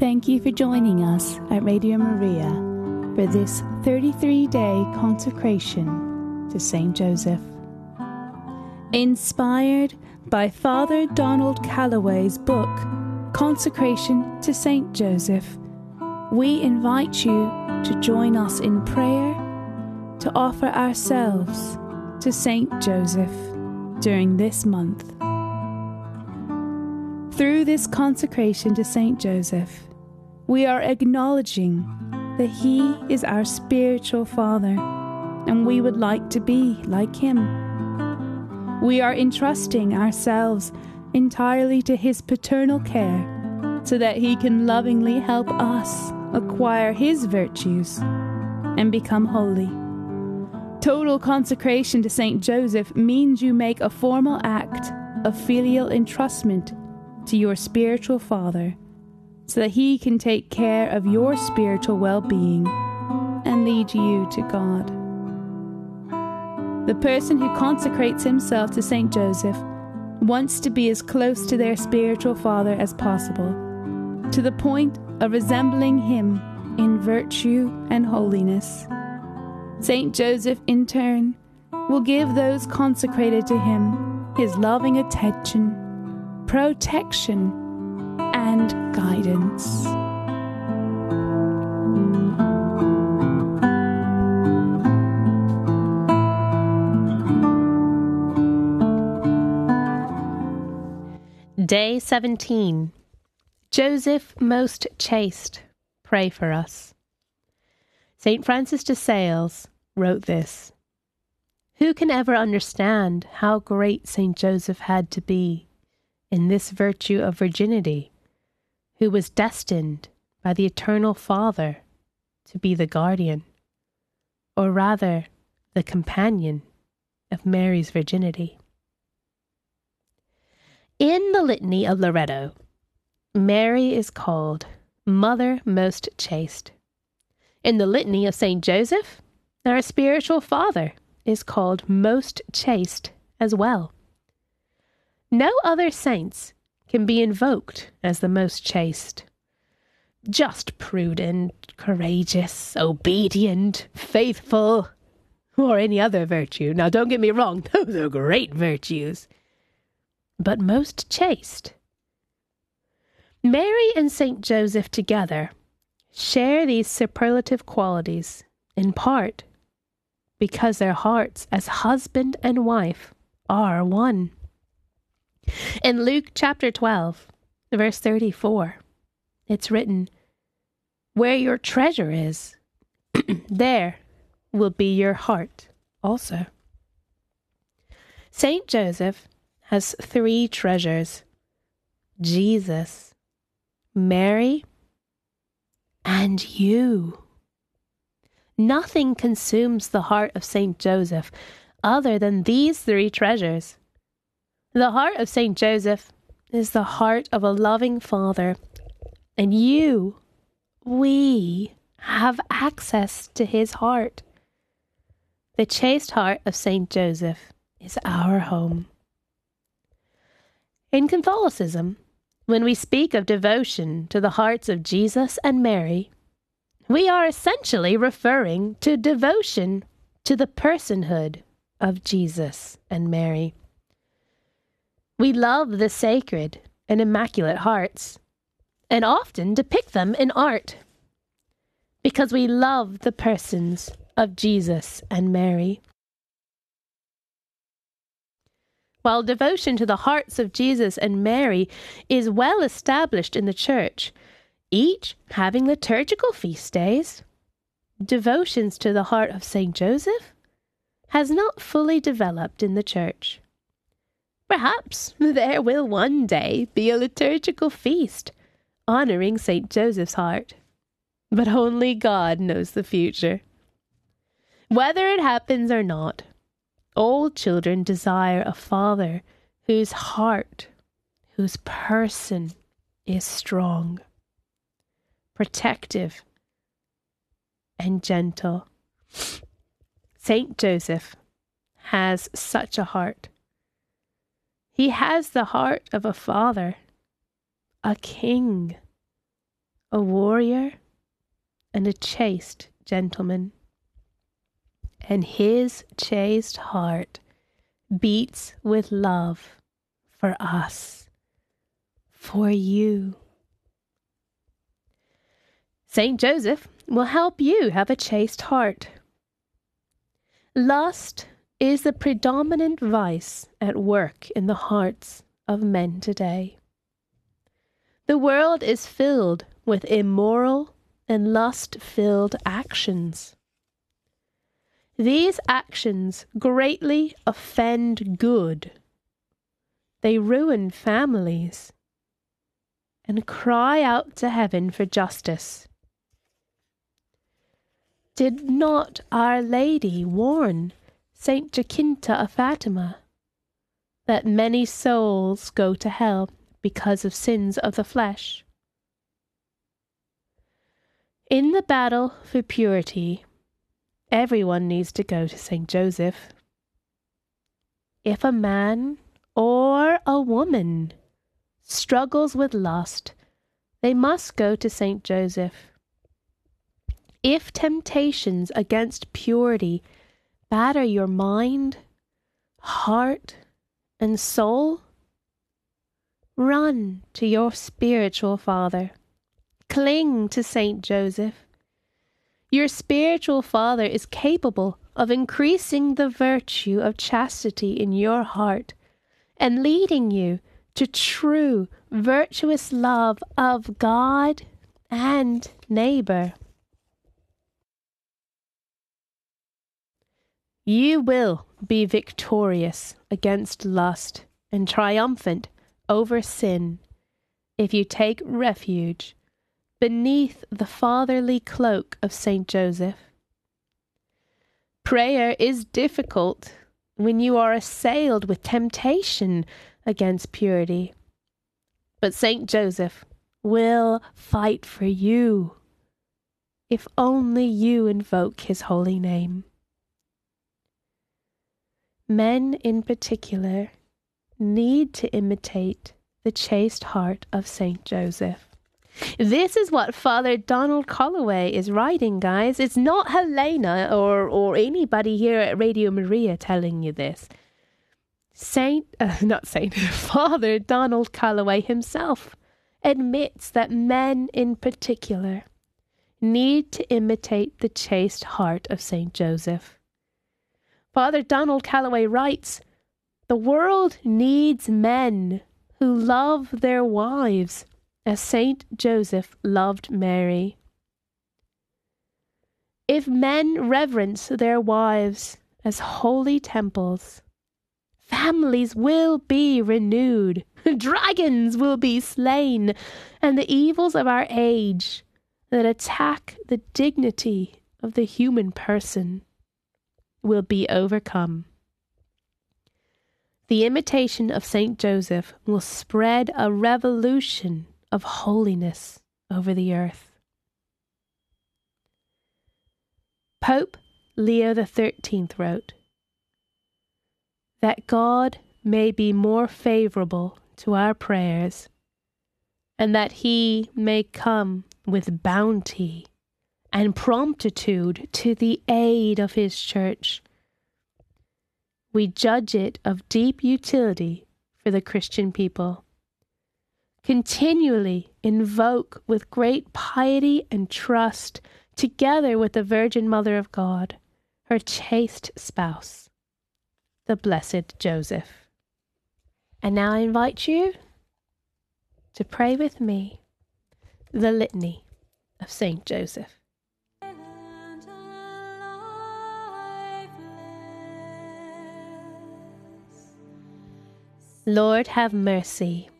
Thank you for joining us at Radio Maria for this 33 day consecration to St. Joseph. Inspired by Father Donald Calloway's book, Consecration to St. Joseph, we invite you to join us in prayer to offer ourselves to St. Joseph during this month. Through this consecration to St. Joseph, we are acknowledging that He is our spiritual Father and we would like to be like Him. We are entrusting ourselves entirely to His paternal care so that He can lovingly help us acquire His virtues and become holy. Total consecration to St. Joseph means you make a formal act of filial entrustment to your spiritual father so that He can take care of your spiritual well being and lead you to God. The person who consecrates himself to St. Joseph wants to be as close to their spiritual father as possible, to the point of resembling him in virtue and holiness. St. Joseph, in turn, will give those consecrated to him his loving attention, protection, and guidance. Day 17 Joseph most chaste, pray for us. St. Francis de Sales wrote this Who can ever understand how great St. Joseph had to be in this virtue of virginity, who was destined by the Eternal Father to be the guardian, or rather the companion of Mary's virginity? In the Litany of Loreto, Mary is called Mother Most Chaste. In the Litany of St. Joseph, our spiritual father is called Most Chaste as well. No other saints can be invoked as the most chaste. Just prudent, courageous, obedient, faithful, or any other virtue. Now, don't get me wrong, those are great virtues but most chaste. Mary and Saint Joseph together share these superlative qualities in part because their hearts as husband and wife are one. In Luke chapter 12, verse 34, it's written, Where your treasure is, there will be your heart also. Saint Joseph has three treasures Jesus, Mary, and you. Nothing consumes the heart of Saint Joseph other than these three treasures. The heart of Saint Joseph is the heart of a loving father, and you, we, have access to his heart. The chaste heart of Saint Joseph is our home. In Catholicism, when we speak of devotion to the hearts of Jesus and Mary, we are essentially referring to devotion to the personhood of Jesus and Mary. We love the sacred and immaculate hearts, and often depict them in art, because we love the persons of Jesus and Mary. While devotion to the hearts of Jesus and Mary is well established in the Church, each having liturgical feast days, devotions to the heart of Saint Joseph has not fully developed in the Church. Perhaps there will one day be a liturgical feast honoring Saint Joseph's heart, but only God knows the future. Whether it happens or not, all children desire a father whose heart, whose person is strong, protective, and gentle. Saint Joseph has such a heart. He has the heart of a father, a king, a warrior, and a chaste gentleman. And his chaste heart beats with love for us, for you. Saint Joseph will help you have a chaste heart. Lust is the predominant vice at work in the hearts of men today. The world is filled with immoral and lust filled actions. These actions greatly offend good. They ruin families and cry out to heaven for justice. Did not Our Lady warn Saint Jacinta of Fatima that many souls go to hell because of sins of the flesh? In the battle for purity, everyone needs to go to St. Joseph. If a man or a woman struggles with lust, they must go to St. Joseph. If temptations against purity batter your mind, heart, and soul, run to your spiritual father. Cling to Saint Joseph. Your spiritual father is capable of increasing the virtue of chastity in your heart and leading you to true virtuous love of God and neighbor. You will be victorious against lust and triumphant over sin if you take refuge beneath the fatherly cloak of Saint Joseph. Prayer is difficult when you are assailed with temptation against purity. But Saint Joseph will fight for you if only you invoke his holy name. Men in particular need to imitate the chaste heart of Saint Joseph. This is what Father Donald Calloway is writing, guys. It's not Helena or, or anybody here at Radio Maria telling you this. Saint, uh, not Saint, Father Donald Calloway himself admits that men in particular need to imitate the chaste heart of Saint Joseph. Father Donald Calloway writes The world needs men who love their wives as Saint Joseph loved Mary. If men reverence their wives as holy temples, families will be renewed, dragons will be slain, and the evils of our age that attack the dignity of the human person will be overcome. The imitation of Saint Joseph will spread a revolution of holiness over the earth. Pope Leo XIII wrote, That God may be more favorable to our prayers, and that He may come with bounty and promptitude to the aid of his church. We judge it of deep utility for the Christian people. Continually invoke with great piety and trust, together with the Virgin Mother of God, her chaste spouse, the Blessed Joseph. And now I invite you to pray with me the Litany of Saint Joseph. Lord, have mercy.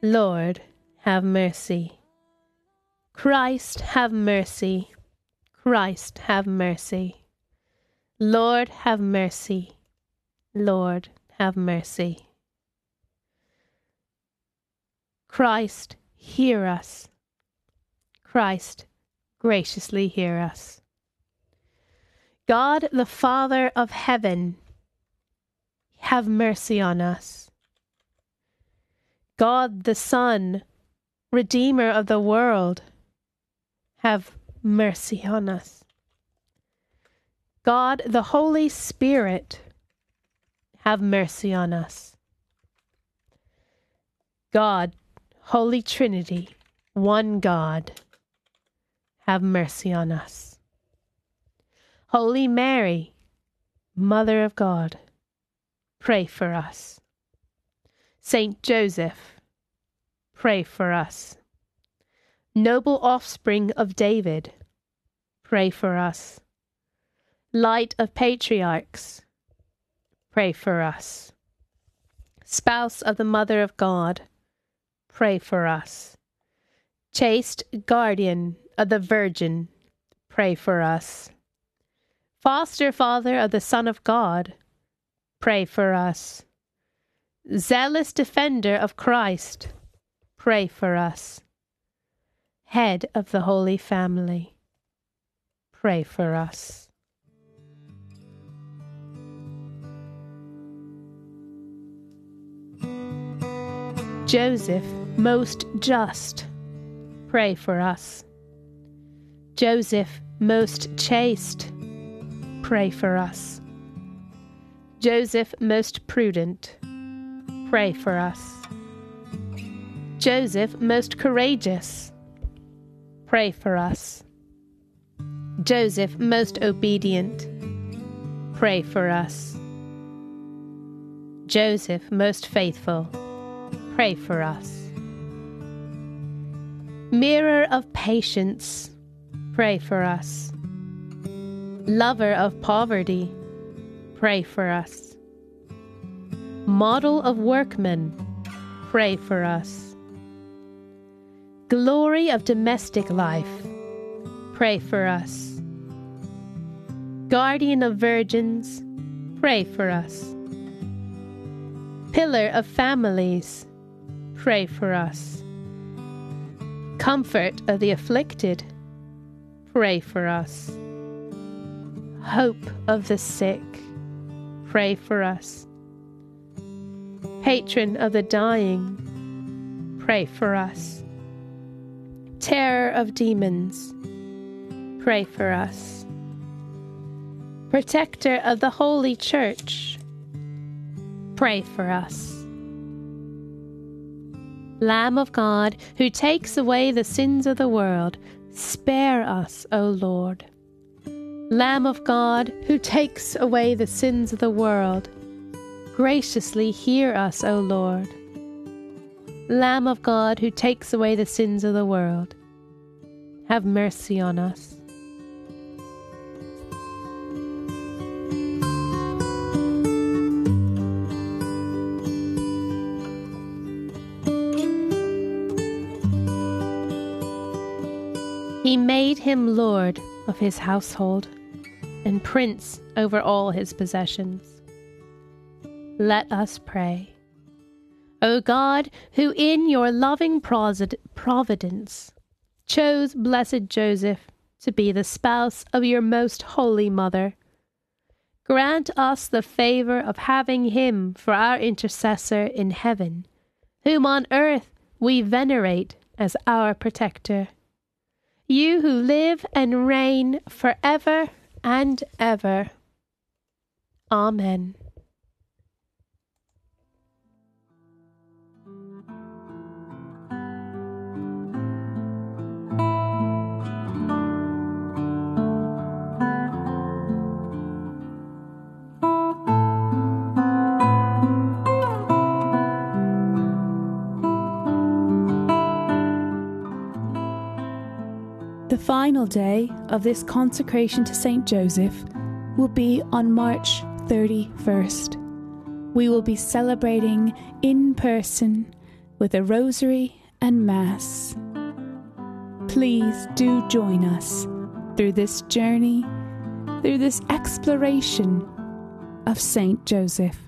Lord, have mercy. Christ, have mercy. Christ, have mercy. Lord, have mercy. Lord, have mercy. Christ, hear us. Christ, graciously hear us. God the Father of heaven, have mercy on us. God the Son, Redeemer of the world, have mercy on us. God the Holy Spirit, have mercy on us. God, Holy Trinity, one God, have mercy on us. Holy Mary, Mother of God, pray for us. Saint Joseph, pray for us. Noble offspring of David, pray for us. Light of patriarchs, pray for us. Spouse of the Mother of God, pray for us. Chaste guardian of the Virgin, pray for us. Foster father of the Son of God, pray for us. Zealous defender of Christ, pray for us. Head of the Holy Family, pray for us. Joseph, most just, pray for us. Joseph, most chaste, pray for us. Joseph, most prudent, pray for us. Joseph, most courageous, pray for us. Joseph, most obedient, pray for us. Joseph, most faithful, pray for us. Mirror of patience, pray for us. Lover of poverty, pray for us. Model of workmen, pray for us. Glory of domestic life, pray for us. Guardian of virgins, pray for us. Pillar of families, pray for us. Comfort of the afflicted, pray for us. Hope of the sick, pray for us. Patron of the dying, pray for us. Terror of demons, pray for us. Protector of the Holy Church, pray for us. Lamb of God, who takes away the sins of the world, spare us, O Lord. Lamb of God, who takes away the sins of the world, graciously hear us, O Lord. Lamb of God, who takes away the sins of the world, have mercy on us. He made him Lord of his household and prince over all his possessions. Let us pray. O God, who in your loving providence chose blessed Joseph to be the spouse of your most holy mother, grant us the favor of having him for our intercessor in heaven, whom on earth we venerate as our protector you who live and reign forever and ever. Amen. The final day of this consecration to St. Joseph will be on March 31st. We will be celebrating in person with a rosary and Mass. Please do join us through this journey, through this exploration of St. Joseph.